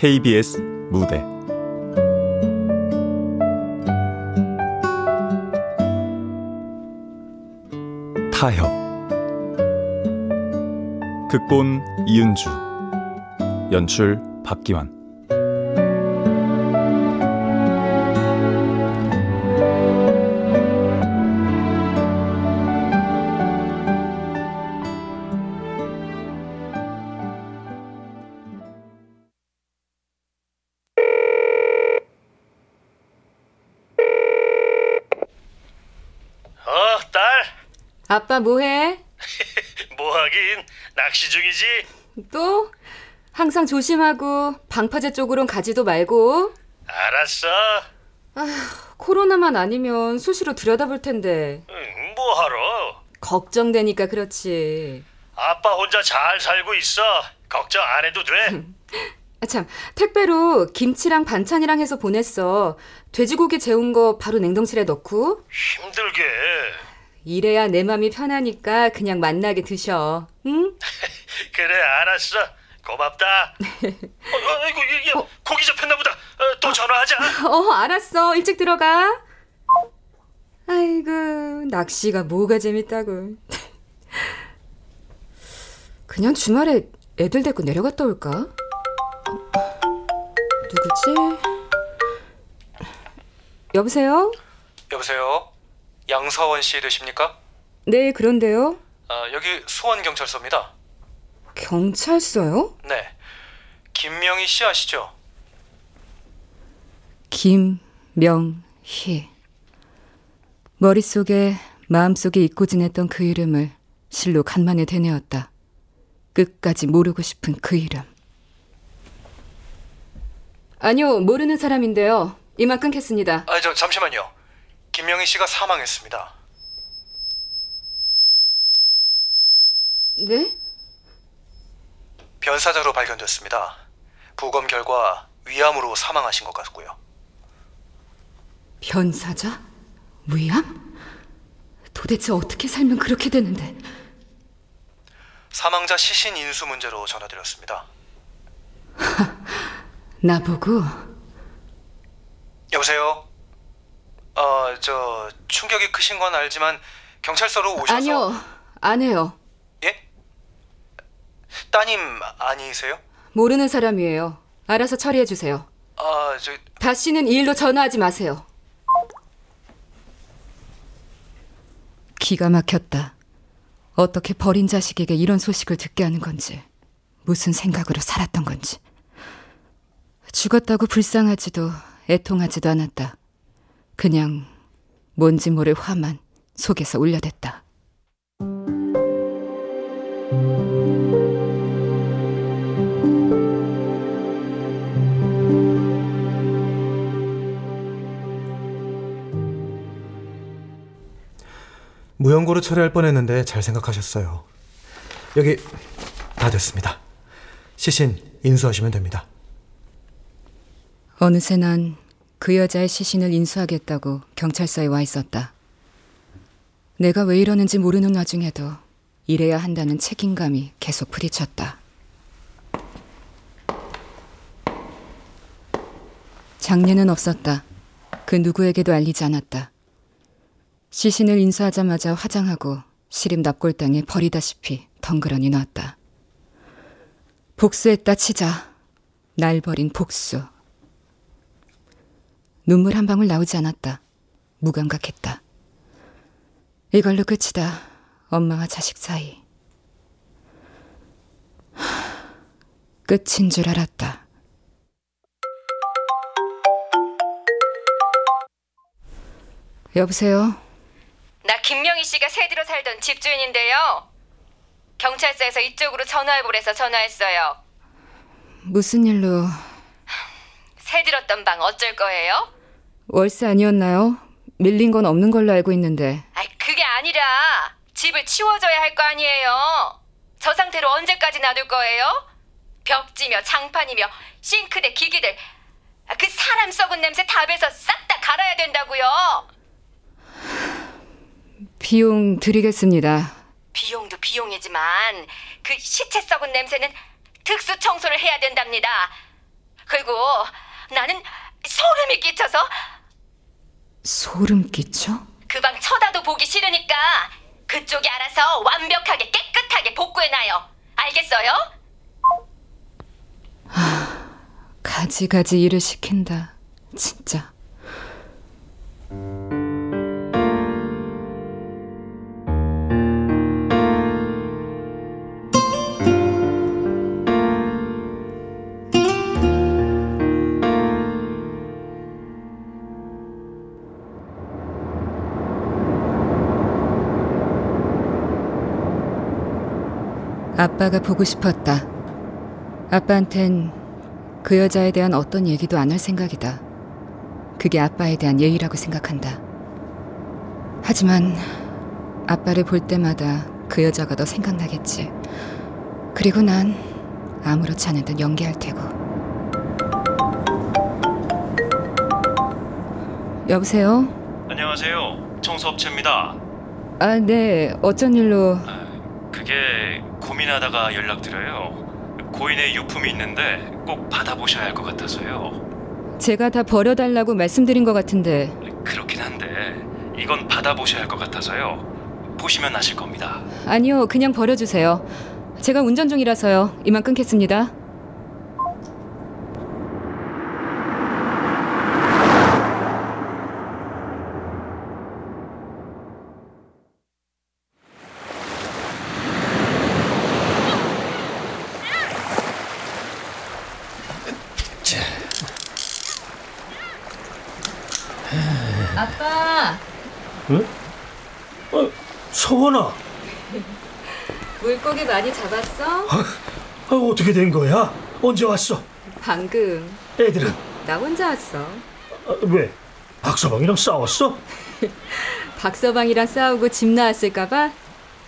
KBS 무대. 타협. 극본 이은주. 연출 박기환 항상 조심하고 방파제 쪽으론 가지도 말고 알았어. 코로나만 아니면 수시로 들여다볼 텐데 응, 뭐 하러? 걱정되니까 그렇지. 아빠 혼자 잘 살고 있어. 걱정 안 해도 돼. 아, 참 택배로 김치랑 반찬이랑 해서 보냈어. 돼지고기 재운 거 바로 냉동실에 넣고 힘들게. 이래야 내 맘이 편하니까 그냥 만나게 드셔. 응? 그래, 알았어. 고맙다. 어, 어, 아이고, 야, 야, 고기 잡혔나 보다. 어, 또 전화하자. 어 알았어. 일찍 들어가. 아이고 낚시가 뭐가 재밌다고. 그냥 주말에 애들 데리고 내려갔다 올까? 누구지? 여보세요? 여보세요? 양서원 씨 되십니까? 네, 그런데요. 아, 여기 수원경찰서입니다. 경찰서요? 네. 김명희 씨 아시죠? 김명희. 머릿속에 마음속에 잊고 지냈던 그 이름을 실로 간만에 되뇌었다. 끝까지 모르고 싶은 그 이름. 아니요, 모르는 사람인데요. 이만 끊겠습니다. 아, 저 잠시만요. 김명희 씨가 사망했습니다. 네? 변사자로 발견됐습니다. 부검 결과 위암으로 사망하신 것 같고요. 변사자? 위암? 도대체 어떻게 살면 그렇게 되는데? 사망자 시신 인수 문제로 전화드렸습니다. 나보고 여보세요? 어, 저 충격이 크신 건 알지만 경찰서로 오셔서 아니요, 안 해요. 예? 따님 아니세요? 모르는 사람이에요. 알아서 처리해 주세요. 아, 저 다시는 이 일로 전화하지 마세요. 기가 막혔다. 어떻게 버린 자식에게 이런 소식을 듣게 하는 건지, 무슨 생각으로 살았던 건지. 죽었다고 불쌍하지도 애통하지도 않았다. 그냥 뭔지 모를 화만 속에서 울려댔다. 무연고로 처리할 뻔했는데 잘 생각하셨어요. 여기 다 됐습니다. 시신 인수하시면 됩니다. 어느새 난 그 여자의 시신을 인수하겠다고 경찰서에 와 있었다. 내가 왜 이러는지 모르는 와중에도 이래야 한다는 책임감이 계속 부딪혔다. 장례는 없었다. 그 누구에게도 알리지 않았다. 시신을 인수하자마자 화장하고 시림 납골당에 버리다시피 덩그러니 놨다. 복수했다 치자. 날 버린 복수. 눈물 한 방울 나오지 않았다. 무감각했다. 이걸로 끝이다. 엄마와 자식 사이. 하, 끝인 줄 알았다. 여보세요? 나 김명희 씨가 세디로 살던 집주인인데요. 경찰서에서 이쪽으로 전화해보래서 전화했어요. 무슨 일로 새 들었던 방 어쩔 거예요? 월세 아니었나요? 밀린 건 없는 걸로 알고 있는데 아이, 그게 아니라 집을 치워줘야 할 거 아니에요. 저 상태로 언제까지 놔둘 거예요? 벽지며 장판이며 싱크대 기기들 아, 그 사람 썩은 냄새 답에서 싹 다 갈아야 된다고요. 비용 드리겠습니다. 비용도 비용이지만 그 시체 썩은 냄새는 특수 청소를 해야 된답니다. 그리고 나는 소름이 끼쳐서 소름 끼쳐? 그 방 쳐다도 보기 싫으니까 그쪽이 알아서 완벽하게 깨끗하게 복구해놔요. 알겠어요? 가지가지 일을 시킨다. 진짜. 아빠가 보고 싶었다. 아빠한텐 그 여자에 대한 어떤 얘기도 안 할 생각이다. 그게 아빠에 대한 예의라고 생각한다. 하지만 아빠를 볼 때마다 그 여자가 더 생각나겠지. 그리고 난 아무렇지 않은 듯 연기할 테고. 여보세요? 안녕하세요. 청소업체입니다. 아, 네. 어쩐 일로. 그게 고민하다가 연락드려요. 고인의 유품이 있는데 꼭 받아보셔야 할 것 같아서요. 제가 다 버려달라고 말씀드린 것 같은데. 그렇긴 한데 이건 받아보셔야 할 것 같아서요. 보시면 아실 겁니다. 아니요, 그냥 버려주세요. 제가 운전 중이라서요. 이만 끊겠습니다. 아빠, 서원아, 물고기 많이 잡았어? 아, 어떻게 된 거야? 언제 왔어? 방금. 애들은 나 혼자 왔어. 아, 왜? 박서방이랑 싸웠어? 박서방이랑 싸우고 집 나왔을까봐?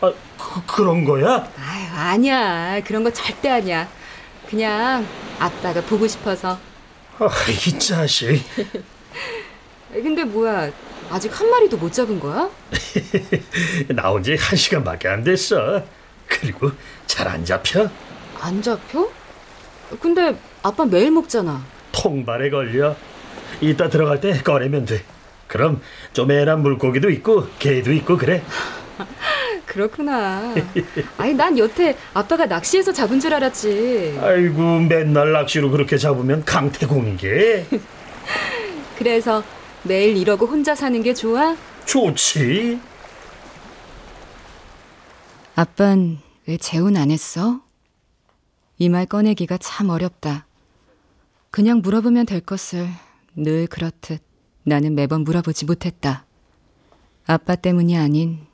아, 그, 그런 거야? 아유, 아니야. 그런 거 절대 아니야. 그냥 아빠가 보고 싶어서. 아, 이 자식. 근데 뭐야, 아직 한 마리도 못 잡은 거야? 나온 지 한 시간밖에 안 됐어. 그리고 잘 안 잡혀? 안 잡혀? 근데 아빠 매일 먹잖아. 통발에 걸려. 이따 들어갈 때 꺼내면 돼. 그럼 쪼매난 물고기도 있고 게도 있고 그래. 그렇구나. 아니, 난 여태 아빠가 낚시해서 잡은 줄 알았지. 아이고 맨날 낚시로 그렇게 잡으면 강태공이게. 그래서 매일 이러고 혼자 사는 게 좋아? 좋지. 아빤 왜 재혼 안 했어? 이 말 꺼내기가 참 어렵다. 그냥 물어보면 될 것을 늘 그렇듯 나는 매번 물어보지 못했다. 아빠 때문이 아닌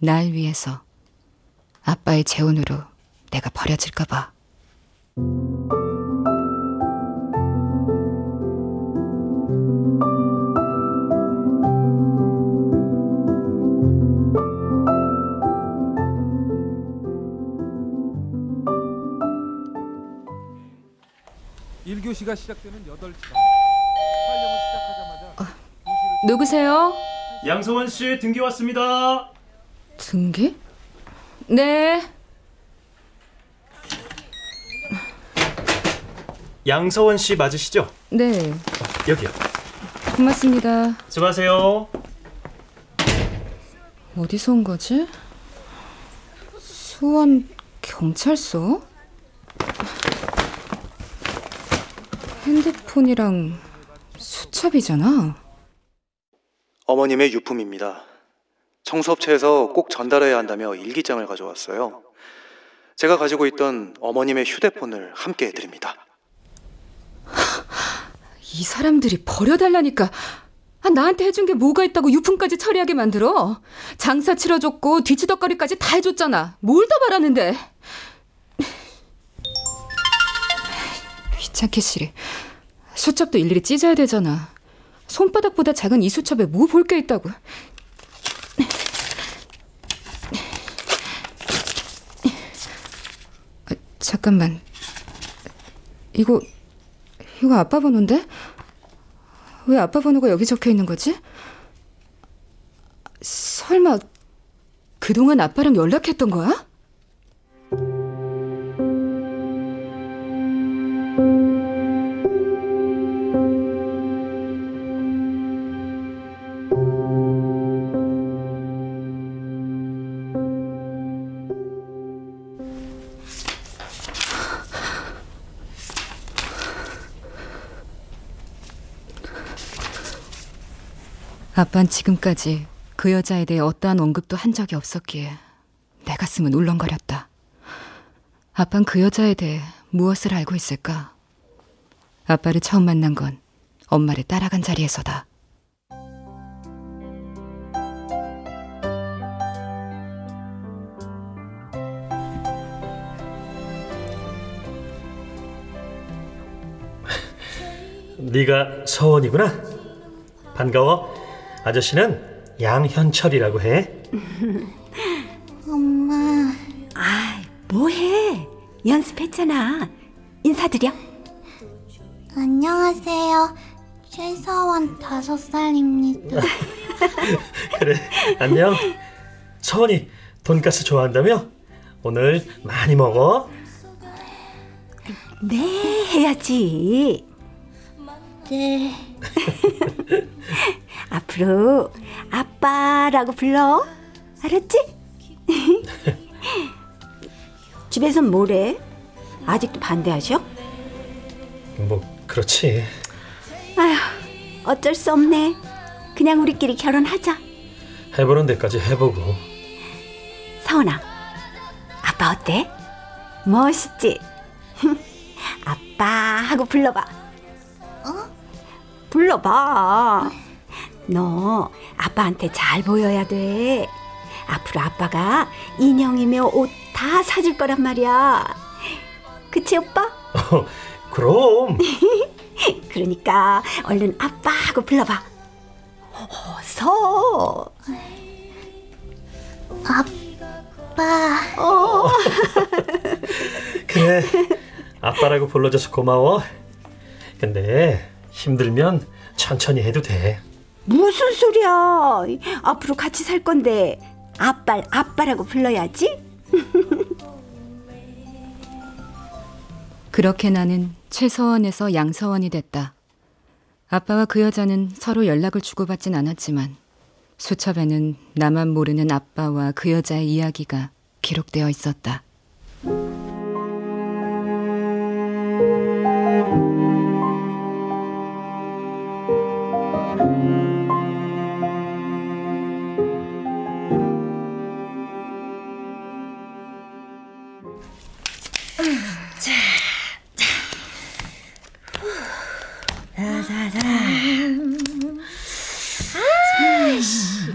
날 위해서 아빠의 재혼으로 내가 버려질까봐. 일교시가 시작되는 8시 반. 촬영을 시작하자마자 누구세요? 양서원 씨 등기 왔습니다. 등기? 네. 양서원 씨 맞으시죠? 네. 여기요. 고맙습니다. 수고하세요. 어디서 온 거지? 수원 경찰서? 핸드폰이랑 수첩이잖아. 어머님의 유품입니다. 청소업체에서 꼭 전달해야 한다며 일기장을 가져왔어요. 제가 가지고 있던 어머님의 휴대폰을 함께 해드립니다. 이 사람들이 버려달라니까. 아, 나한테 해준 게 뭐가 있다고 유품까지 처리하게 만들어. 장사 치러줬고 뒤치덕거리까지 다 해줬잖아. 뭘 더 바라는데. 귀찮게 싫이. 수첩도 일일이 찢어야 되잖아. 손바닥보다 작은 이 수첩에 뭐 볼 게 있다고. 아, 잠깐만. 이거 이거 아빠 번호인데? 왜 아빠 번호가 여기 적혀 있는 거지? 설마 그동안 아빠랑 연락했던 거야? 아빤 지금까지 그 여자에 대해 어떠한 언급도 한 적이 없었기에 내 가슴은 울렁거렸다. 아빤 그 여자에 대해 무엇을 알고 있을까? 아빠를 처음 만난 건 엄마를 따라간 자리에서다. 네가 서원이구나. 반가워. 아저씨는 양현철이라고 해. 엄마, 아, 뭐해? 연습했잖아. 인사드려. 안녕하세요. 최서원 다섯 살입니다. 그래. 안녕. 서원이 돈가스 좋아한다며? 오늘 많이 먹어. 네, 해야지. 네, 앞으로 아빠라고 불러. 알았지? 집에선 뭐래? 아직도 반대하셔? 뭐 그렇지. 아휴, 어쩔 수 없네. 그냥 우리끼리 결혼하자. 해보는 데까지 해보고. 서원아, 아빠 어때? 멋있지? 아빠 하고 불러봐. 어? 불러봐. 너 아빠한테 잘 보여야 돼. 앞으로 아빠가 인형이며 옷 다 사줄 거란 말이야. 그치 오빠? 어, 그럼. 그러니까 얼른 아빠 하고 불러봐. 어서. 아빠. 어. 그래. 아빠라고 불러줘서 고마워. 근데 힘들면 천천히 해도 돼. 무슨 소리야? 앞으로 같이 살 건데 아빠 아빠라고 불러야지. 그렇게 나는 최서원에서 양서원이 됐다. 아빠와 그 여자는 서로 연락을 주고받진 않았지만 수첩에는 나만 모르는 아빠와 그 여자의 이야기가 기록되어 있었다.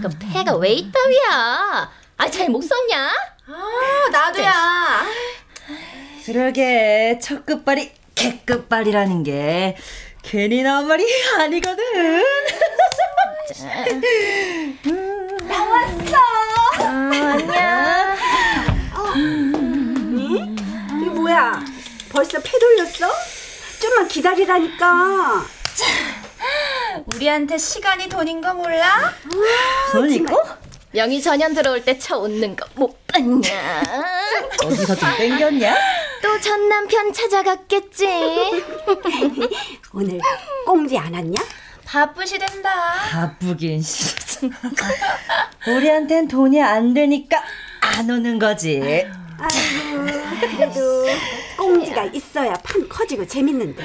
이거 폐가 왜 이따위야? 아, 잘 못 썼냐? 아, 나도야. 그러게 첫 끝발이 개끝발이라는 게 괜히 나온 말이 아니거든. 나왔어. 안녕. 이게 뭐야? 벌써 패 돌렸어? 좀만 기다리라니까. 우리한테 시간이 돈인 거 몰라? 돈 있고? 명희 전현 들어올 때 쳐 웃는 거 못 봤냐? 어디서 좀 땡겼냐? 또 전 남편 찾아갔겠지. 오늘 꽁지 안 왔냐? 바쁘시댄다. 바쁘긴 진짜. 우리한텐 돈이 안 되니까 안 오는 거지. 그래도 꽁지가 있어야 판 커지고 재밌는데.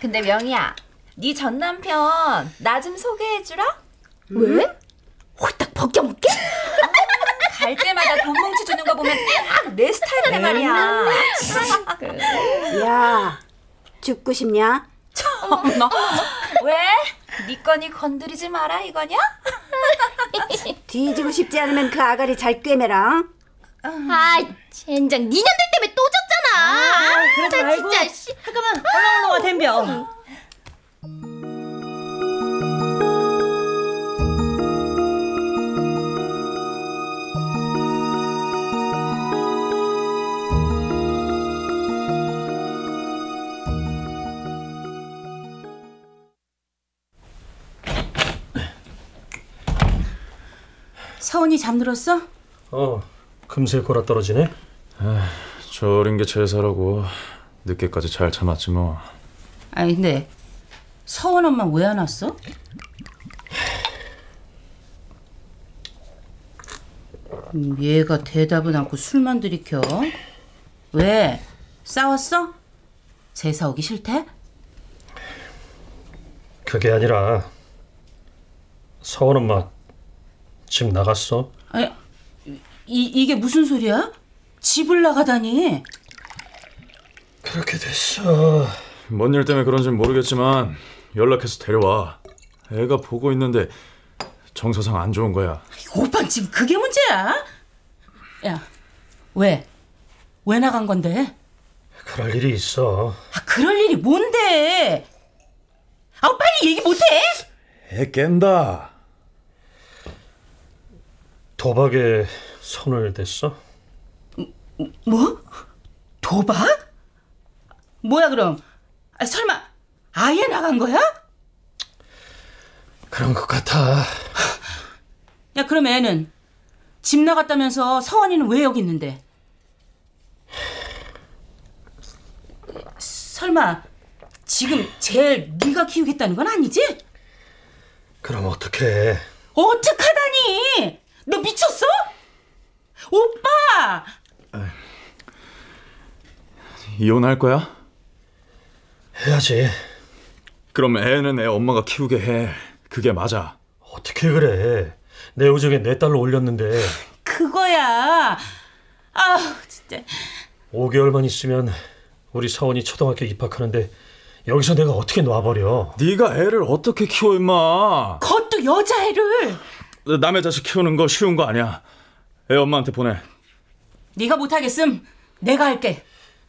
근데 명희야, 네 전 남편 나 좀 소개해주라. 왜? 홀딱 벗겨먹게? 갈 때마다 돈 뭉치 주는 거 보면 딱 내 스타일이란 말이야. 야, 죽고 싶냐? 너 왜? 네 거니 건드리지 마라 이거냐? 뒤지고 싶지 않으면 그 아가리 잘 꿰매라. 아, 젠장 니년들 때문에 또 졌잖아. 아, 그러지 나 말고. 진짜 씨. 잠깐만 얼른 넘어 댐벼. 서운이 잠들었어? 어, 금세 골아 떨어지네. 저 어린 게 제사라고 늦게까지 잘 참았지 뭐. 아니 근데 서원 엄마 왜 안 왔어? 음, 얘가 대답은 않고 술만 들이켜. 왜? 싸웠어? 제사 오기 싫대? 그게 아니라 서원 엄마 집 나갔어? 아니, 이, 이게 무슨 소리야? 집을 나가다니. 그렇게 됐어. 뭔 일 때문에 그런지는 모르겠지만 연락해서 데려와. 애가 보고 있는데 정서상 안 좋은 거야. 오빠 지금 그게 문제야? 야, 왜? 왜 나간 건데? 그럴 일이 있어. 아, 그럴 일이 뭔데? 아, 빨리 얘기 못해? 애 깬다. 도박에 손을 댔어? 뭐? 도박? 뭐야 그럼? 아, 설마 아예 나간 거야? 그런 것 같아. 야 그럼 애는 집 나갔다면서 서원이는 왜 여기 있는데? 설마 지금 제일 네가 키우겠다는 건 아니지? 그럼 어떡해. 어떡하다니? 너 미쳤어? 오빠! 이혼할 거야? 해야지. 그럼 애는 애 엄마가 키우게 해. 그게 맞아. 어떻게 그래. 내 우정에 내 딸로 올렸는데 그거야. 아 진짜. 5개월만 있으면 우리 서원이 초등학교 입학하는데 여기서 내가 어떻게 놔버려. 네가 애를 어떻게 키워 임마. 그것도 여자애를. 남의 자식 키우는 거 쉬운 거 아니야. 애 엄마한테 보내. 네가 못하겠음 내가 할게.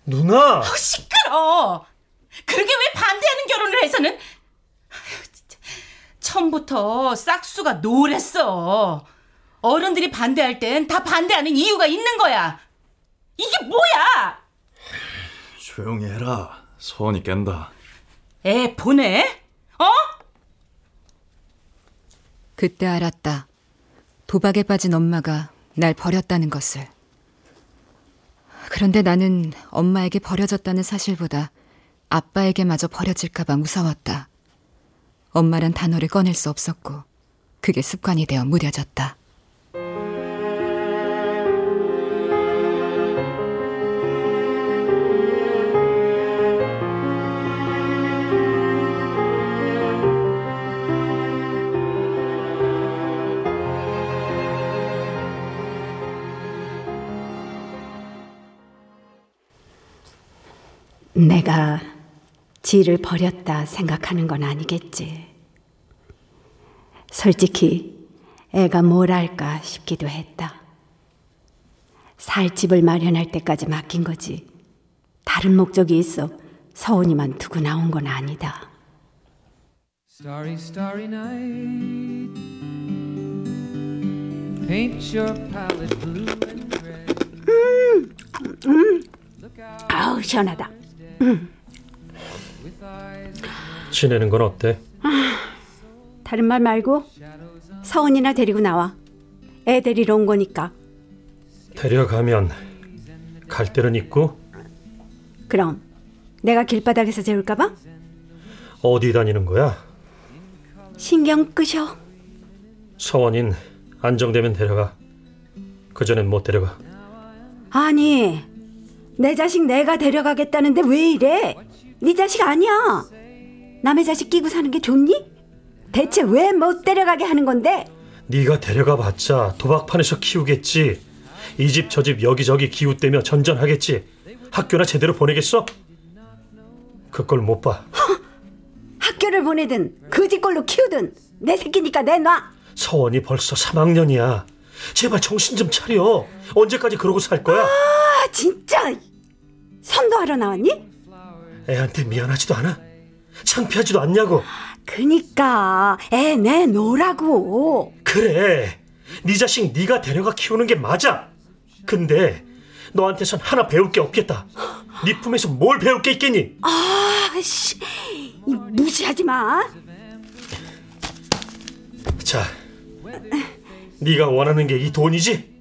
누나! 어, 시끄러. 그러게 왜 반대하는 결혼을 해서는 아휴, 진짜. 처음부터 싹수가 노랬어. 어른들이 반대할 땐 다 반대하는 이유가 있는 거야. 이게 뭐야? 조용히 해라. 서원이 깬다. 애 보내? 어? 그때 알았다. 도박에 빠진 엄마가 날 버렸다는 것을. 그런데 나는 엄마에게 버려졌다는 사실보다 아빠에게 마저 버려질까봐 무서웠다. 엄마란 단어를 꺼낼 수 없었고, 그게 습관이 되어 무뎌졌다. 내가 지를 버렸다 생각하는 건 아니겠지. 솔직히 애가 뭘 할까 싶기도 했다. 살 집을 마련할 때까지 맡긴 거지. 다른 목적이 있어 서운이만 두고 나온 건 아니다. Starry, starry night. Paint your palette blue and gray. 음, 아우 시원하다. 음, 지내는 건 어때? 다른 말 말고 서운이나 데리고 나와. 애 데리러 온 거니까. 데려가면 갈 데는 있고 그럼 내가 길바닥에서 재울까 봐 어디 다니는 거야? 신경 끄셔. 서원인 안정되면 데려가. 그전엔 못 데려가. 아니 내 자식 내가 데려가겠다는데 왜 이래? 네 자식 아니야. 남의 자식 끼고 사는 게 좋니? 대체 왜 못 데려가게 하는 건데? 네가 데려가 봤자 도박판에서 키우겠지. 이 집 저 집 여기저기 기웃대며 전전하겠지. 학교나 제대로 보내겠어? 그걸 못 봐. 학교를 보내든 그지꼴로 키우든 내 새끼니까 내놔. 서원이 벌써 3학년이야. 제발 정신 좀 차려. 언제까지 그러고 살 거야? 아 진짜 선도하러 나왔니? 애한테 미안하지도 않아? 창피하지도 않냐고. 그니까 애 내놓으라고. 그래. 네 자식 네가 데려가 키우는 게 맞아. 근데 너한테선 하나 배울 게 없겠다. 네 품에서 뭘 배울 게 있겠니? 아 씨 무시하지 마. 자, 네가 원하는 게 이 돈이지?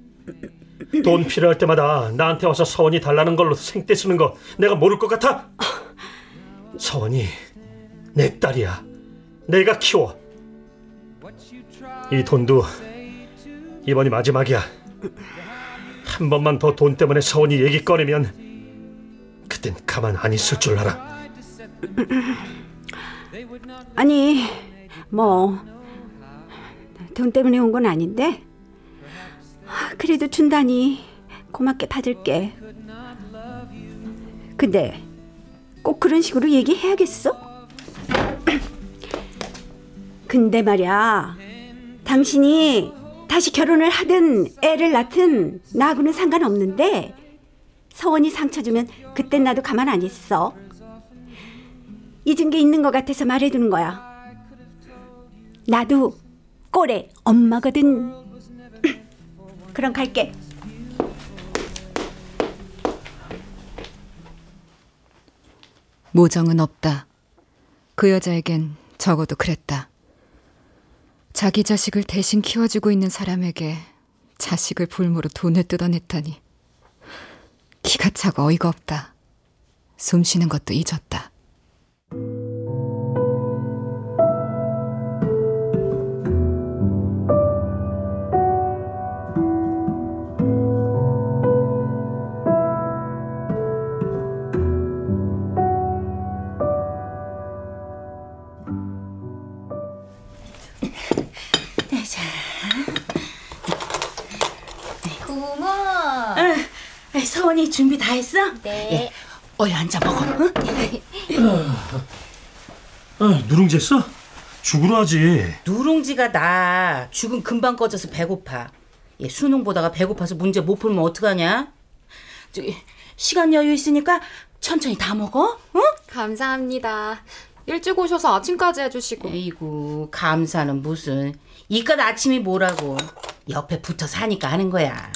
돈 필요할 때마다 나한테 와서 서원이 달라는 걸로 생떼 쓰는 거 내가 모를 것 같아? 서원이 내 딸이야. 내가 키워. 이 돈도 이번이 마지막이야. 한 번만 더 돈 때문에 서원이 얘기 꺼내면 그땐 가만 안 있을 줄 알아. 아니 뭐 돈 때문에 온 건 아닌데 아, 그래도 준다니 고맙게 받을게. 근데 꼭 그런 식으로 얘기해야겠어? 근데 말이야, 당신이 다시 결혼을 하든 애를 낳든 나하고는 상관없는데 서원이 상처 주면 그땐 나도 가만 안 있어. 잊은 게 있는 것 같아서 말해두는 거야. 나도 꼴의 엄마거든. 그럼 갈게. 모정은 없다. 그 여자에겐 적어도 그랬다. 자기 자식을 대신 키워주고 있는 사람에게 자식을 볼모로 돈을 뜯어냈다니. 기가 차고 어이가 없다. 숨 쉬는 것도 잊었다. 서원이 준비 다 했어? 네. 어여 앉아 먹어. 응? 아, 누룽지 했어? 죽으러 하지. 누룽지가 나 죽은 금방 꺼져서 배고파. 얘 수능 보다가 배고파서 문제 못 풀면 어떡하냐? 저기 시간 여유 있으니까 천천히 다 먹어. 응? 감사합니다. 일찍 오셔서 아침까지 해주시고. 에이구 감사는 무슨 이깟 아침이 뭐라고 옆에 붙어 사니까 하는 거야.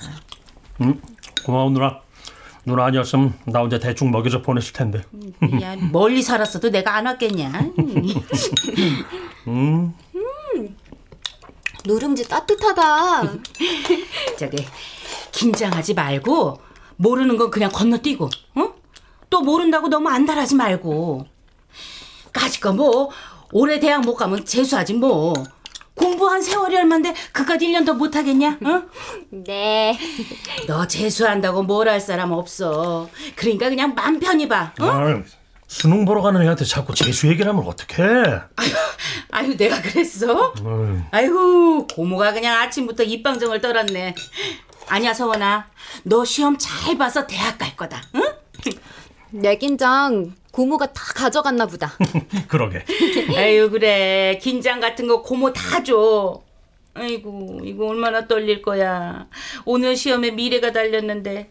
응? 고마워 누나. 누나 아니었으면 나 혼자 대충 먹여서 보냈을 텐데. 야 멀리 살았어도 내가 안 왔겠냐? 음. 누룽지 따뜻하다. 저기 긴장하지 말고 모르는 건 그냥 건너뛰고, 어? 또 모른다고 너무 안달하지 말고. 까짓 거 뭐 올해 대학 못 가면 재수하지 뭐. 공부한 세월이 얼만데 그깟 1년 더 못하겠냐? 어? 네. 너 재수한다고 뭘 할 사람 없어. 그러니까 그냥 맘 편히 봐. 어? 아, 수능 보러 가는 애한테 자꾸 재수 얘기를 하면 어떡해? 아유 내가 그랬어? 어휴. 아이고 고모가 그냥 아침부터 입방정을 떨었네. 아니야 서원아, 너 시험 잘 봐서 대학 갈 거다. 응? 내 긴장 고모가 다 가져갔나 보다. 그러게. 아유 그래 긴장 같은 거 고모 다 줘. 아이고 이거 얼마나 떨릴 거야. 오늘 시험에 미래가 달렸는데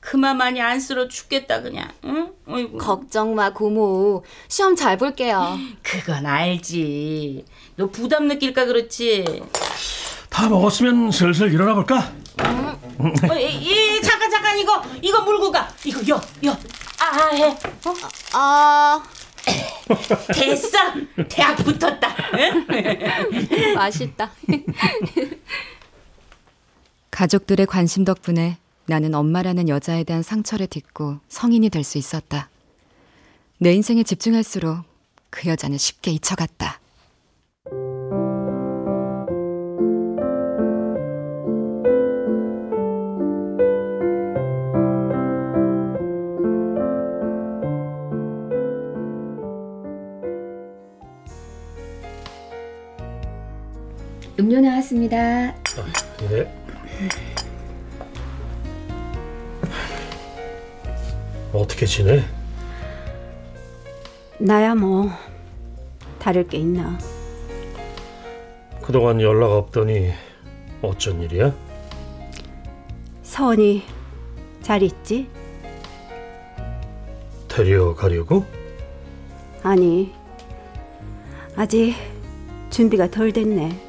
그만 많이 안쓰러 죽겠다 그냥. 응? 아이고. 걱정 마 고모. 시험 잘 볼게요. 그건 알지. 너 부담 느낄까 그렇지. 다 먹었으면 슬슬 일어나 볼까? 어, 이, 이, 잠깐 잠깐 이거 이거 물고 가. 이거 여 여. 아 해. 어? 아 됐어. 대학 붙었다. 응? 맛있다. 가족들의 관심 덕분에 나는 엄마라는 여자에 대한 상처를 딛고 성인이 될 수 있었다. 내 인생에 집중할수록 그 여자는 쉽게 잊혀갔다. 음료 나왔습니다. 예. 어떻게 지내? 나야 뭐 다를 게 있나? 그동안 연락 없더니 어쩐 일이야? 서원이 잘 있지? 데려가려고? 아니 아직 준비가 덜 됐네.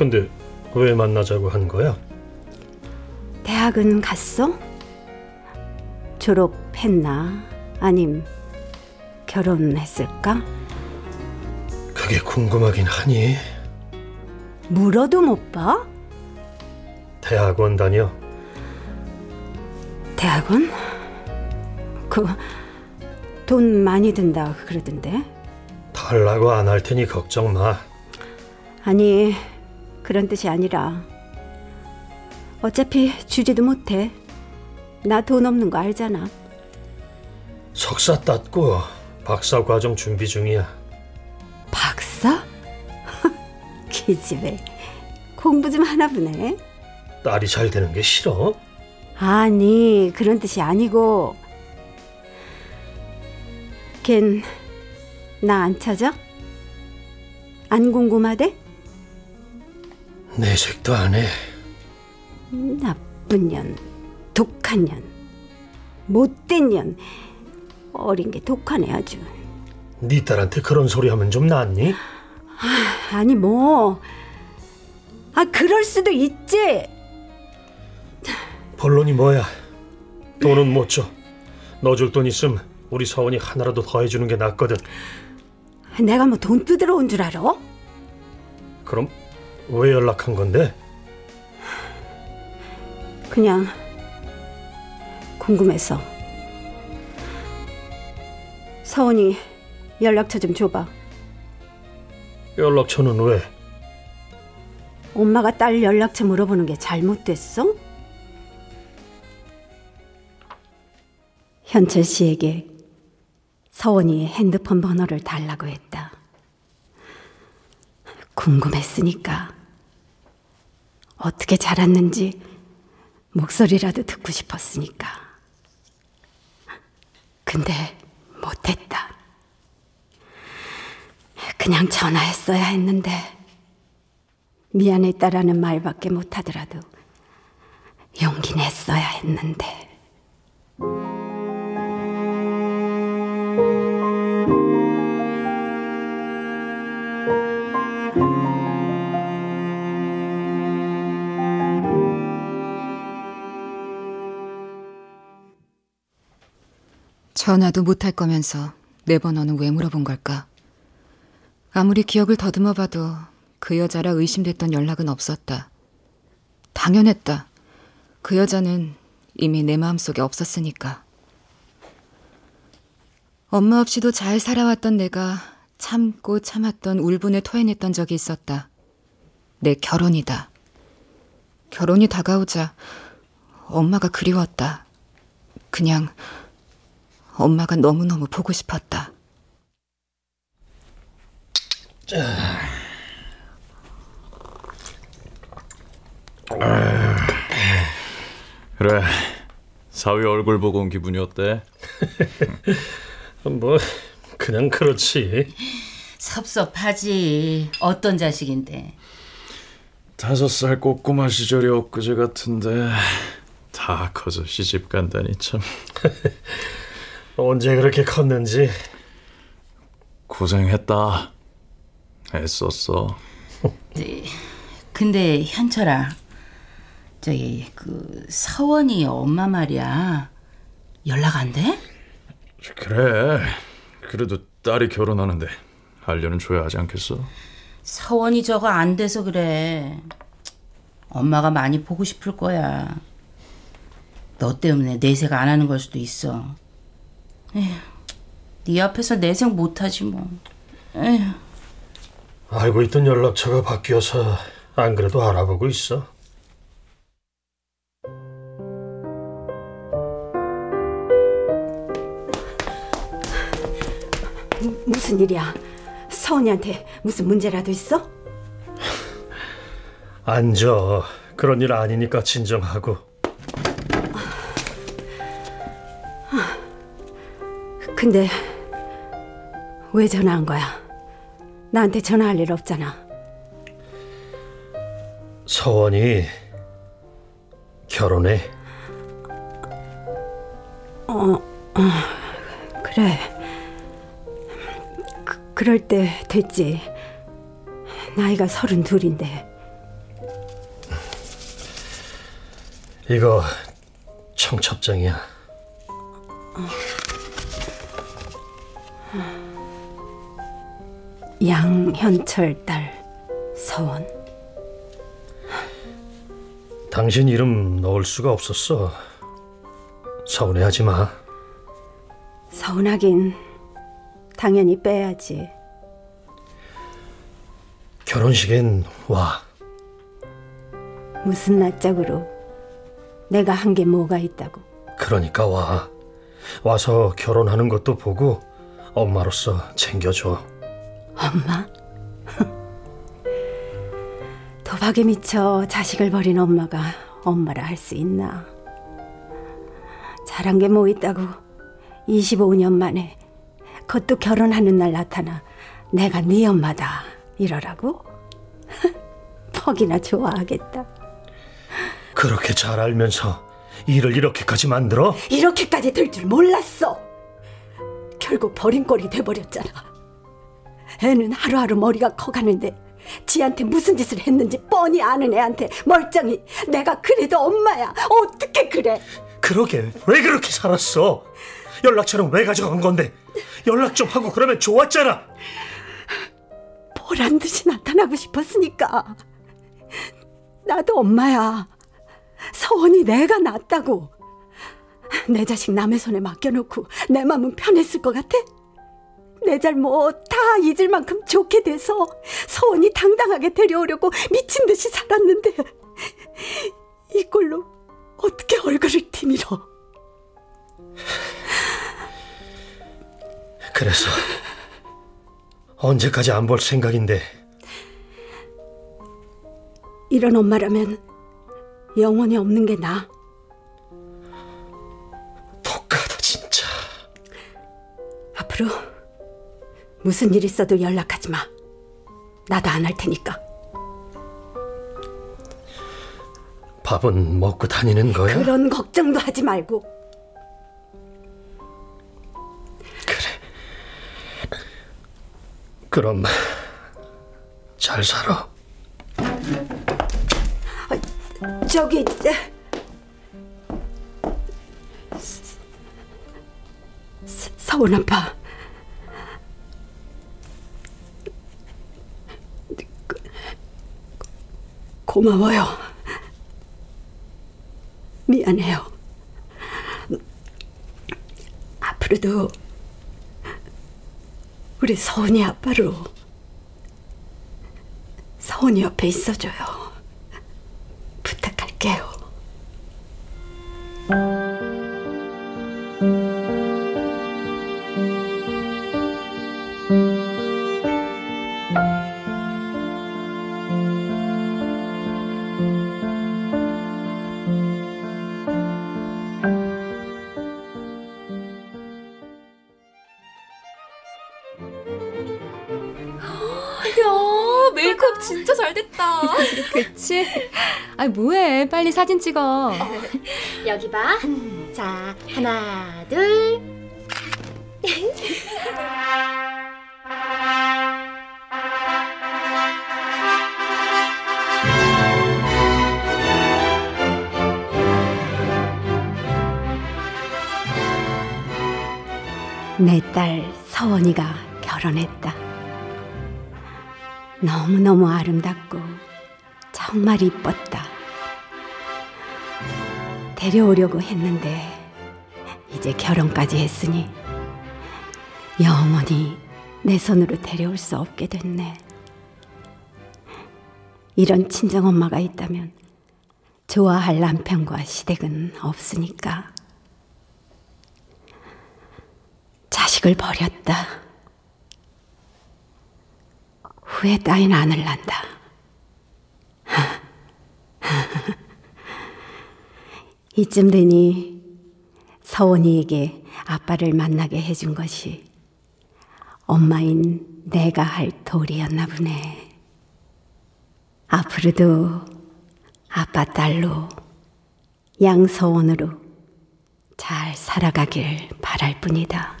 근데 왜 만나자고 한 거야? 대학은 갔어? 졸업했나? 아님 결혼했을까? 그게 궁금하긴 하니 물어도 못 봐? 대학원 다녀 대학원? 그 돈 많이 든다 그러던데. 달라고 안 할 테니 걱정 마 아니 그런 뜻이 아니라 어차피 주지도 못해. 나 돈 없는 거 알잖아. 석사 땄고 박사 과정 준비 중이야 박사? 이 집에 공부 좀 하나 보네. 딸이 잘 되는 게 싫어? 아니 그런 뜻이 아니고 걘 나 안 찾아? 안 궁금하대? 내색도 안 해. 나쁜 년, 독한 년, 못된 년, 어린 게 독하네 아주. 네 딸한테 그런 소리 하면 좀 낫니? 아, 아니 뭐, 아 그럴 수도 있지. 본론이 뭐야? 돈은 못 줘. 너 줄 돈 있음 우리 서원이 하나라도 더 해주는 게 낫거든. 내가 뭐 돈 뜯으러 온 줄 알아? 그럼 왜 연락한 건데? 그냥 궁금해서. 서원이 연락처 좀 줘봐. 연락처는 왜? 엄마가 딸 연락처 물어보는 게 잘못됐어? 현철 씨에게 서원이의 핸드폰 번호를 달라고 했다. 궁금했으니까 어떻게 자랐는지 목소리라도 듣고 싶었으니까. 근데 못했다. 그냥 전화했어야 했는데 미안했다라는 말밖에 못하더라도 용기 냈어야 했는데. 전화도 못할 거면서 내 번호는 왜 물어본 걸까? 아무리 기억을 더듬어 봐도 그 여자라 의심됐던 연락은 없었다. 당연했다. 그 여자는 이미 내 마음속에 없었으니까. 엄마 없이도 잘 살아왔던 내가 참고 참았던 울분을 토해냈던 적이 있었다. 내 결혼이다. 결혼이 다가오자 엄마가 그리웠다. 그냥 엄마가 너무너무 보고 싶었다. 그래. 사위 얼굴 보고 온 기분이 어때? 뭐 그냥 그렇지. 섭섭하지. 어떤 자식인데. 다섯 살 꼬꼬마 시절이 엊그제 같은데 다 커서 시집 간다니 참 언제 그렇게 컸는지 고생했다. 애썼어. 네. 근데 현철아, 저기 그 서원이 엄마 말이야 연락 안 돼? 그래. 그래도 딸이 결혼하는데 알려는 줘야 하지 않겠어? 서원이 저거 안 돼서 그래. 엄마가 많이 보고 싶을 거야. 너 때문에 내색 안 하는 걸 수도 있어. 에휴, 네 앞에서 내색 못하지 뭐. 에휴. 알고 있던 연락처가 바뀌어서 안 그래도 알아보고 있어. 무슨 일이야? 서원이한테 무슨 문제라도 있어? 앉아. 그런 일 아니니까 진정하고. 근데 왜 전화한 거야? 나한테 전화할 일 없잖아. 서원이 결혼해. 어, 어 그래. 그, 그럴 때 됐지. 나이가 서른 둘인데. 이거 청첩장이야. 양현철 딸 서원. 당신 이름 넣을 수가 없었어. 서운해하지 마. 서운하긴 당연히 빼야지. 결혼식엔 와. 무슨 낯짝으로 내가 한 게 뭐가 있다고. 그러니까 와. 와서 결혼하는 것도 보고 엄마로서 챙겨줘. 엄마? 도박에 미쳐 자식을 버린 엄마가 엄마라 할 수 있나? 잘한 게 뭐 있다고 25년 만에 그것도 결혼하는 날 나타나 내가 네 엄마다 이러라고? 퍽이나 좋아하겠다. 그렇게 잘 알면서 일을 이렇게까지 만들어? 이렇게까지 될 줄 몰랐어. 결국 버린 꼴이 돼버렸잖아. 애는 하루하루 머리가 커가는데 지한테 무슨 짓을 했는지 뻔히 아는 애한테 멀쩡히 내가 그래도 엄마야. 어떻게 그래? 그러게 왜 그렇게 살았어? 연락처는 왜 가져간 건데? 연락 좀 하고 그러면 좋았잖아. 보란 듯이 나타나고 싶었으니까. 나도 엄마야. 서원이 내가 낳았다고. 내 자식 남의 손에 맡겨놓고 내 마음은 편했을 것 같아? 내 잘못 다 잊을 만큼 좋게 돼서 서원이 당당하게 데려오려고 미친 듯이 살았는데 이꼴로 어떻게 얼굴을 티밀어? 그래서 언제까지 안 볼 생각인데 이런 엄마라면 영원히 없는 게 나아. 독하다 진짜. 앞으로 무슨 일 있어도 연락하지 마. 나도 안 할 테니까. 밥은 먹고 다니는 거야? 그런 걱정도 하지 말고. 그럼 잘 살아. 저기 서- 서운 아빠. 고마워요. 미안해요. 앞으로도 우리 서운이 아빠로 서운이 옆에 있어줘요. 아 뭐해? 빨리 사진 찍어. 여기 봐. 자, 하나, 둘. 내 딸 서원이가 결혼했다. 너무너무 아름답고 정말 이뻤다. 데려오려고 했는데 이제 결혼까지 했으니 영원히 내 손으로 데려올 수 없게 됐네. 이런 친정엄마가 있다면 좋아할 남편과 시댁은 없으니까. 자식을 버렸다. 후회 따윈 안 할란다. 이쯤 되니 서원이에게 아빠를 만나게 해준 것이 엄마인 내가 할 도리였나 보네. 앞으로도 아빠 딸로 양서원으로 잘 살아가길 바랄 뿐이다.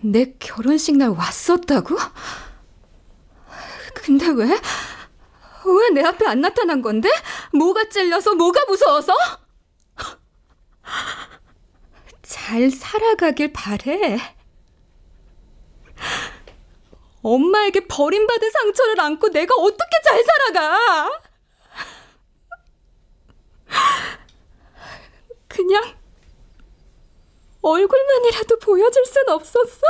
내 결혼식 날 왔었다고? 근데 왜? 왜 내 앞에 안 나타난 건데? 뭐가 찔려서 뭐가 무서워서? 잘 살아가길 바래. 엄마에게 버림받은 상처를 안고 내가 어떻게 잘 살아가? 그냥 얼굴만이라도 보여줄 순 없었어?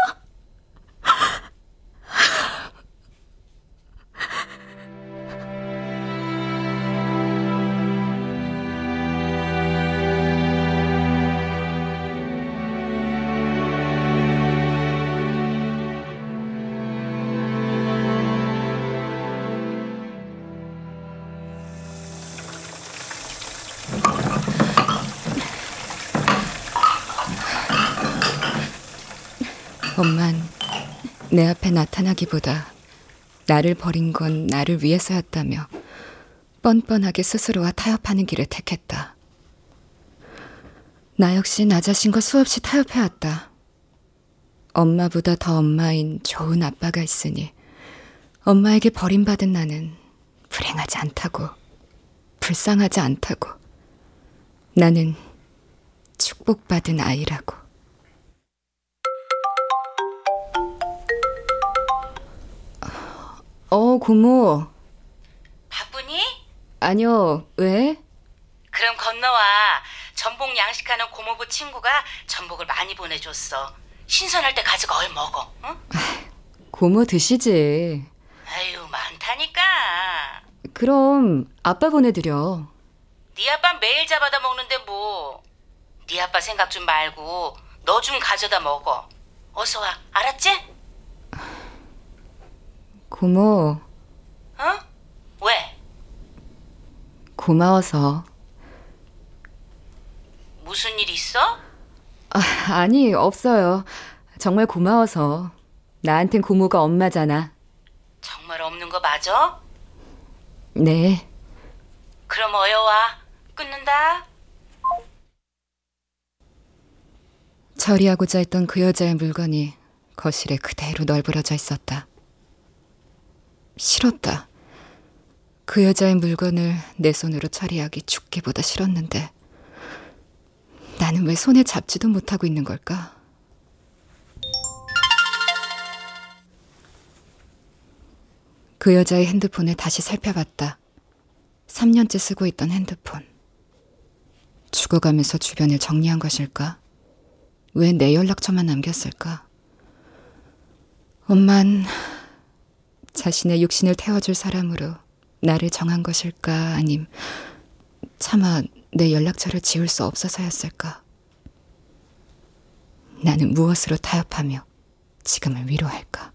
엄만 내 앞에 나타나기보다 나를 버린 건 나를 위해서였다며 뻔뻔하게 스스로와 타협하는 길을 택했다. 나 역시 나 자신과 수없이 타협해왔다. 엄마보다 더 엄마인 좋은 아빠가 있으니 엄마에게 버림받은 나는 불행하지 않다고, 불쌍하지 않다고. 나는 축복받은 아이라고. 어, 고모. 바쁘니? 아니요, 왜? 그럼 건너와. 전복 양식하는 고모부 친구가 전복을 많이 보내줬어. 신선할 때 가져가 얼 먹어. 응? 고모 드시지. 아유 많다니까. 그럼 아빠 보내드려. 네 아빠 매일 잡아다 먹는데 뭐. 네 아빠 생각 좀 말고 너 좀 가져다 먹어. 어서 와. 알았지? 고모, 어? 왜? 고마워서. 무슨 일 있어? 아, 아니, 없어요. 정말 고마워서. 나한텐 고모가 엄마잖아. 정말 없는 거 맞아? 네. 그럼 어여 와. 끊는다. 처리하고자 했던 그 여자의 물건이 거실에 그대로 널브러져 있었다. 싫었다. 그 여자의 물건을 내 손으로 처리하기 죽기보다 싫었는데 나는 왜 손에 잡지도 못하고 있는 걸까? 그 여자의 핸드폰을 다시 살펴봤다. 3년째 쓰고 있던 핸드폰. 죽어가면서 주변을 정리한 것일까? 왜 내 연락처만 남겼을까? 엄만 자신의 육신을 태워줄 사람으로 나를 정한 것일까? 아님 차마 내 연락처를 지울 수 없어서였을까? 나는 무엇으로 타협하며 지금을 위로할까?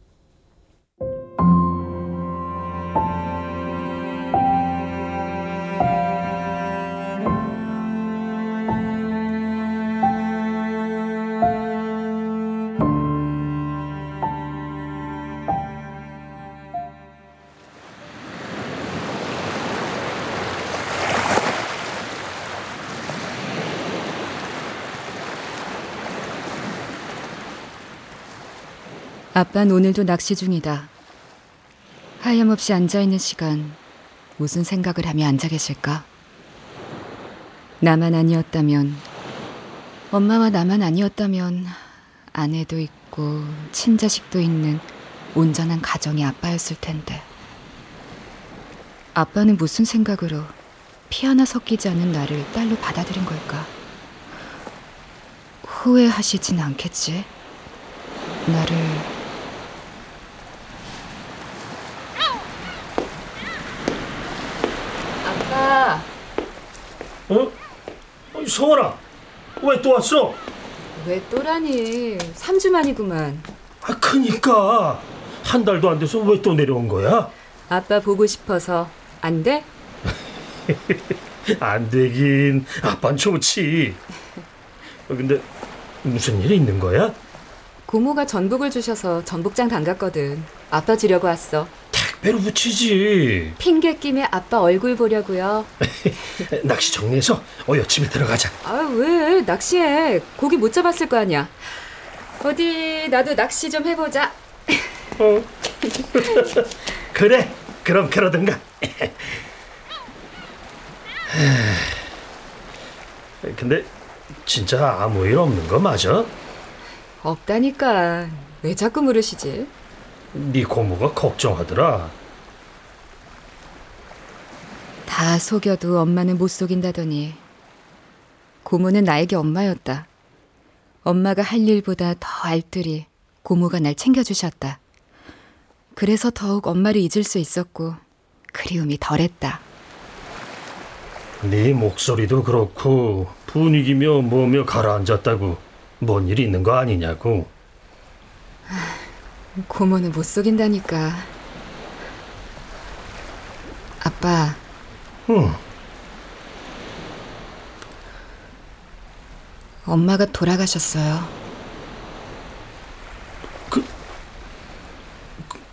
아빠는 오늘도 낚시 중이다. 하염없이 앉아있는 시간, 무슨 생각을 하며 앉아 계실까? 나만 아니었다면, 엄마와 나만 아니었다면, 아내도 있고, 친자식도 있는 온전한 가정의 아빠였을 텐데. 아빠는 무슨 생각으로 피 하나 섞이지 않은 나를 딸로 받아들인 걸까? 후회하시진 않겠지? 나를 아빠. 어? 어, 성원아, 왜 또 왔어? 왜 또라니? 3주 만이구만. 아, 크니까 한 달도 안 돼서 왜 또 내려온 거야? 아빠 보고 싶어서 안 돼? 안 되긴 아빤 좋지. 어, 근데 무슨 일이 있는 거야? 고모가 전복을 주셔서 전복장 담갔거든. 아빠 주려고 왔어. 배로 붙이지. 핑계 김에 아빠 얼굴 보려고요. 낚시 정리해서 어여 집에 들어가자. 아 왜? 낚시해. 고기 못 잡았을 거 아니야. 어디 나도 낚시 좀 해보자. 어. 그래. 그럼 그러든가. 근데 진짜 아무 일 없는 거 맞아? 없다니까. 왜 자꾸 물으시지? 네 고모가 걱정하더라. 다 속여도 엄마는 못 속인다더니 고모는 나에게 엄마였다. 엄마가 할 일보다 더 알뜰히 고모가 날 챙겨주셨다. 그래서 더욱 엄마를 잊을 수 있었고 그리움이 덜했다. 네 목소리도 그렇고 분위기며 뭐며 가라앉았다고 뭔 일 있는 거 아니냐고. 고모는 못 속인다니까. 아빠. 응. 엄마가 돌아가셨어요.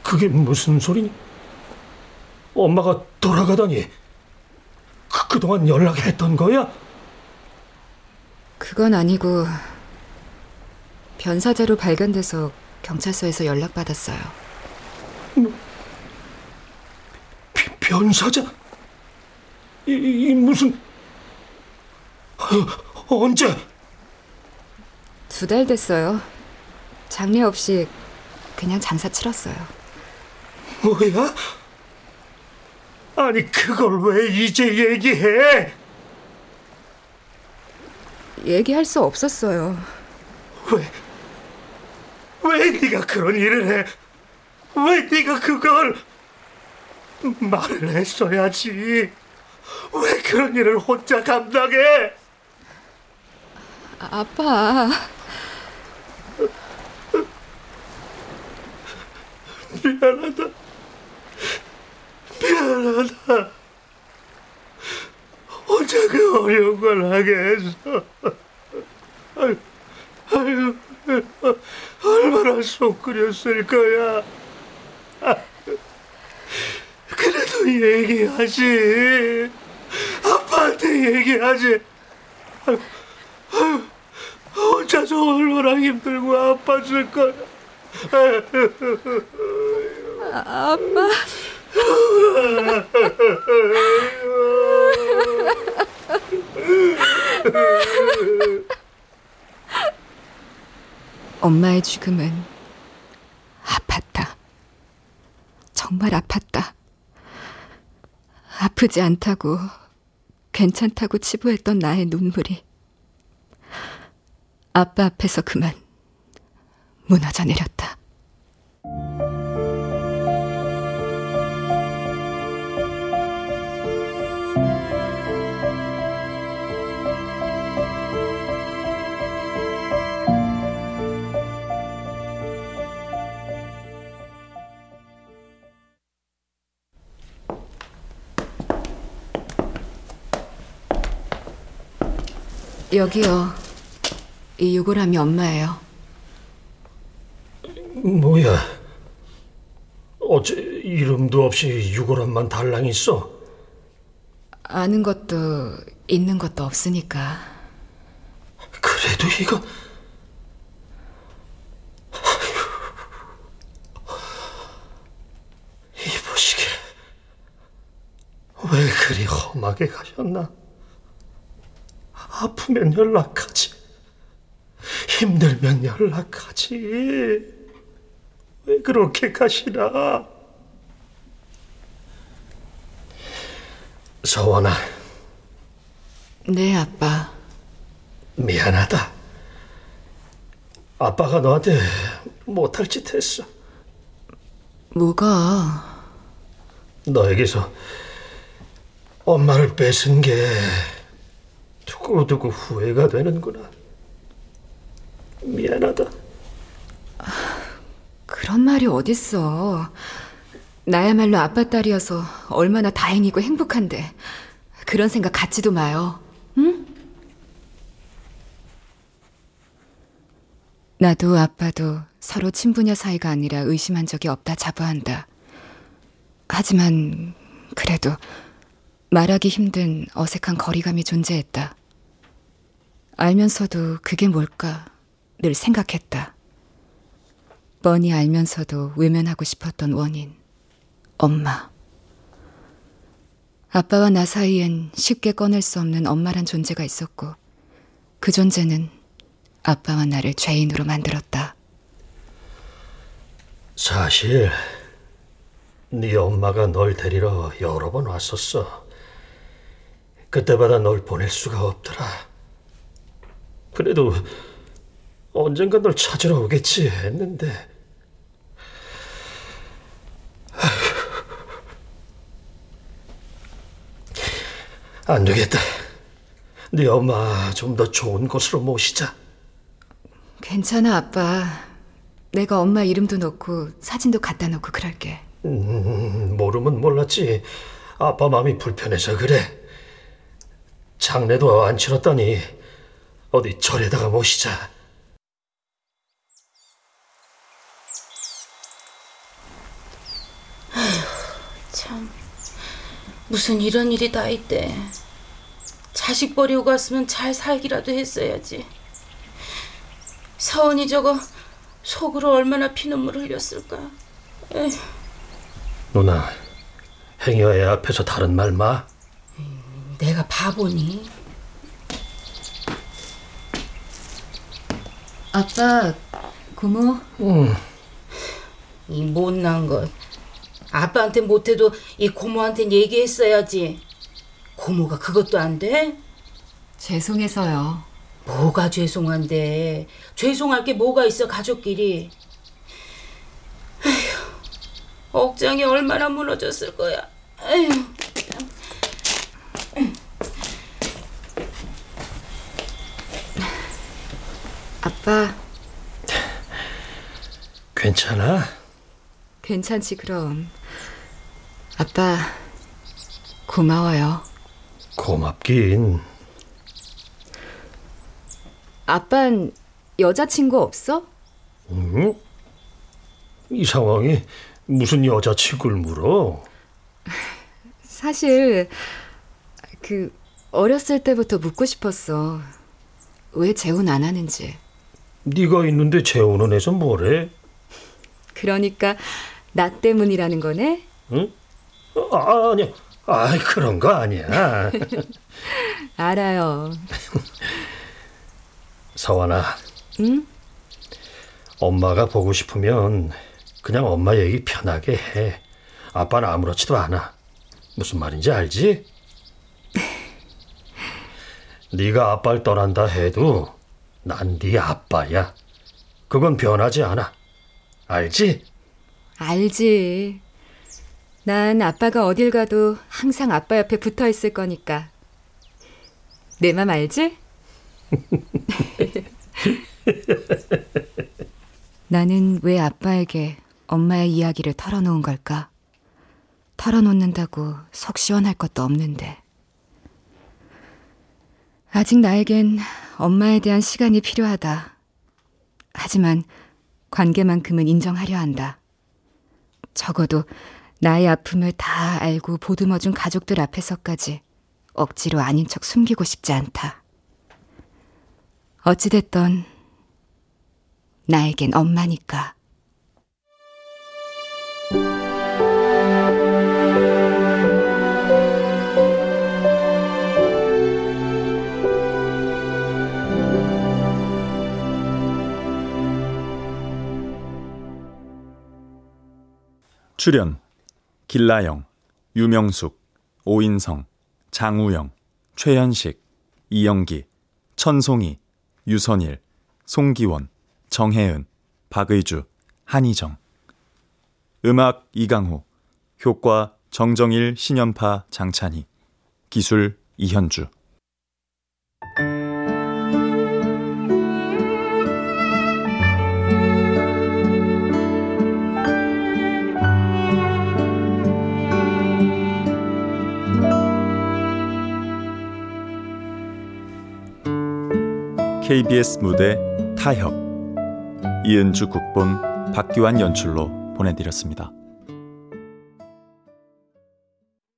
그게 무슨 소리니? 엄마가 돌아가다니 그, 그동안 연락했던 거야? 그건 아니고 변사자로 발견돼서 경찰서에서 연락받았어요. 변사자? 이, 이 무슨 어, 언제? 두 달 됐어요. 장례 없이 그냥 장사 치렀어요. 뭐야? 아니 그걸 왜 이제 얘기해? 얘기할 수 없었어요. 왜? 왜 네가 그런 일을 해? 왜 네가 그걸 말을 했어야지? 왜 그런 일을 혼자 감당해? 아, 아빠. 미안하다. 미안하다. 혼자 그 어려운 걸 하게 해서. 아유, 아유, 얼마나 속 끓였을 거야. 아, 그래도 얘기하지. 아빠한테 얘기하지. 아유, 아유, 혼자서 얼마나 힘들고 아팠을 거야. 아, 아빠. 엄마의 죽음은 아팠다. 정말 아팠다. 아프지 않다고, 괜찮다고 치부했던 나의 눈물이 아빠 앞에서 그만 무너져 내렸다. 여기요. 이 유골함이 엄마예요. 뭐야? 어째 이름도 없이 유골함만 달랑 있어? 아는 것도 있는 것도 없으니까. 그래도 이거 이 보시게 왜 그리 험하게 가셨나? 아프면 연락하지. 힘들면 연락하지. 왜 그렇게 가시나? 서원아, 네, 아빠. 미안하다. 아빠가 너한테 못할 짓 했어. 뭐가? 너에게서 엄마를 뺏은 게 두고두고 후회가 되는구나. 미안하다. 그런 말이 어딨어. 나야말로 아빠 딸이어서 얼마나 다행이고 행복한데. 그런 생각 갖지도 마요. 응? 나도 아빠도 서로 친부녀 사이가 아니라 의심한 적이 없다 자부한다. 하지만 그래도 말하기 힘든 어색한 거리감이 존재했다. 알면서도 그게 뭘까 늘 생각했다. 뻔히 알면서도 외면하고 싶었던 원인. 엄마. 아빠와 나 사이엔 쉽게 꺼낼 수 없는 엄마란 존재가 있었고, 그 존재는 아빠와 나를 죄인으로 만들었다. 사실 네 엄마가 널 데리러 여러 번 왔었어. 그때마다 널 보낼 수가 없더라. 그래도 언젠가 널 찾으러 오겠지 했는데 안 되겠다. 네 엄마 좀 더 좋은 곳으로 모시자. 괜찮아, 아빠. 내가 엄마 이름도 넣고 사진도 갖다 놓고 그럴게. 음, 모르면 몰랐지. 아빠 마음이 불편해서 그래. 장례도 안 치렀다니 어디 절에다가 모시자. 참 무슨 이런 일이 다 있대. 자식 버리고 갔으면 잘 살기라도 했어야지. 서원이 저거 속으로 얼마나 피눈물 흘렸을까. 에휴. 누나, 행여 애 앞에서 다른 말 마. 내가 바보니? 아빠, 고모. 응. 이 못난 것. 아빠한테 못해도 이 고모한테 얘기했어야지. 고모가 그것도 안 돼? 죄송해서요. 뭐가 죄송한데. 죄송할 게 뭐가 있어, 가족끼리. 에휴, 억장이 얼마나 무너졌을 거야. 에휴. 아빠, 괜찮아? 괜찮지, 그럼. 아빠, 고마워요. 고맙긴. 아빤 여자친구 없어? 응? 이 상황이 무슨 여자친구를 물어? 사실, 그, 어렸을 때부터 묻고 싶었어. 왜 재혼 안 하는지. 네가 있는데 재혼은 해서 뭐래? 그러니까, 나 때문이라는 거네? 응? 아, 아니야. 아, 그런 거 아니야. 알아요. 서원아, 응? 엄마가 보고 싶으면 그냥 엄마 얘기 편하게 해. 아빠는 아무렇지도 않아. 무슨 말인지 알지? 네가 아빠를 떠난다 해도 난 네 아빠야. 그건 변하지 않아. 알지? 알지. 난 아빠가 어딜 가도 항상 아빠 옆에 붙어 있을 거니까. 내 맘 알지? 나는 왜 아빠에게 엄마의 이야기를 털어놓은 걸까? 털어놓는다고 속 시원할 것도 없는데. 아직 나에겐 엄마에 대한 시간이 필요하다. 하지만 관계만큼은 인정하려 한다. 적어도 나의 아픔을 다 알고 보듬어준 가족들 앞에서까지 억지로 아닌 척 숨기고 싶지 않다. 어찌됐던 나에겐 엄마니까. 출연 길라영, 유명숙, 오인성, 장우영, 최현식, 이영기, 천송이, 유선일, 송기원, 정혜은, 박의주, 한희정. 음악 이강호 효과 정정일, 신연파, 장찬희. 기술 이현주 KBS 무대 타협 이은주 국본 박규환 연출로 보내드렸습니다.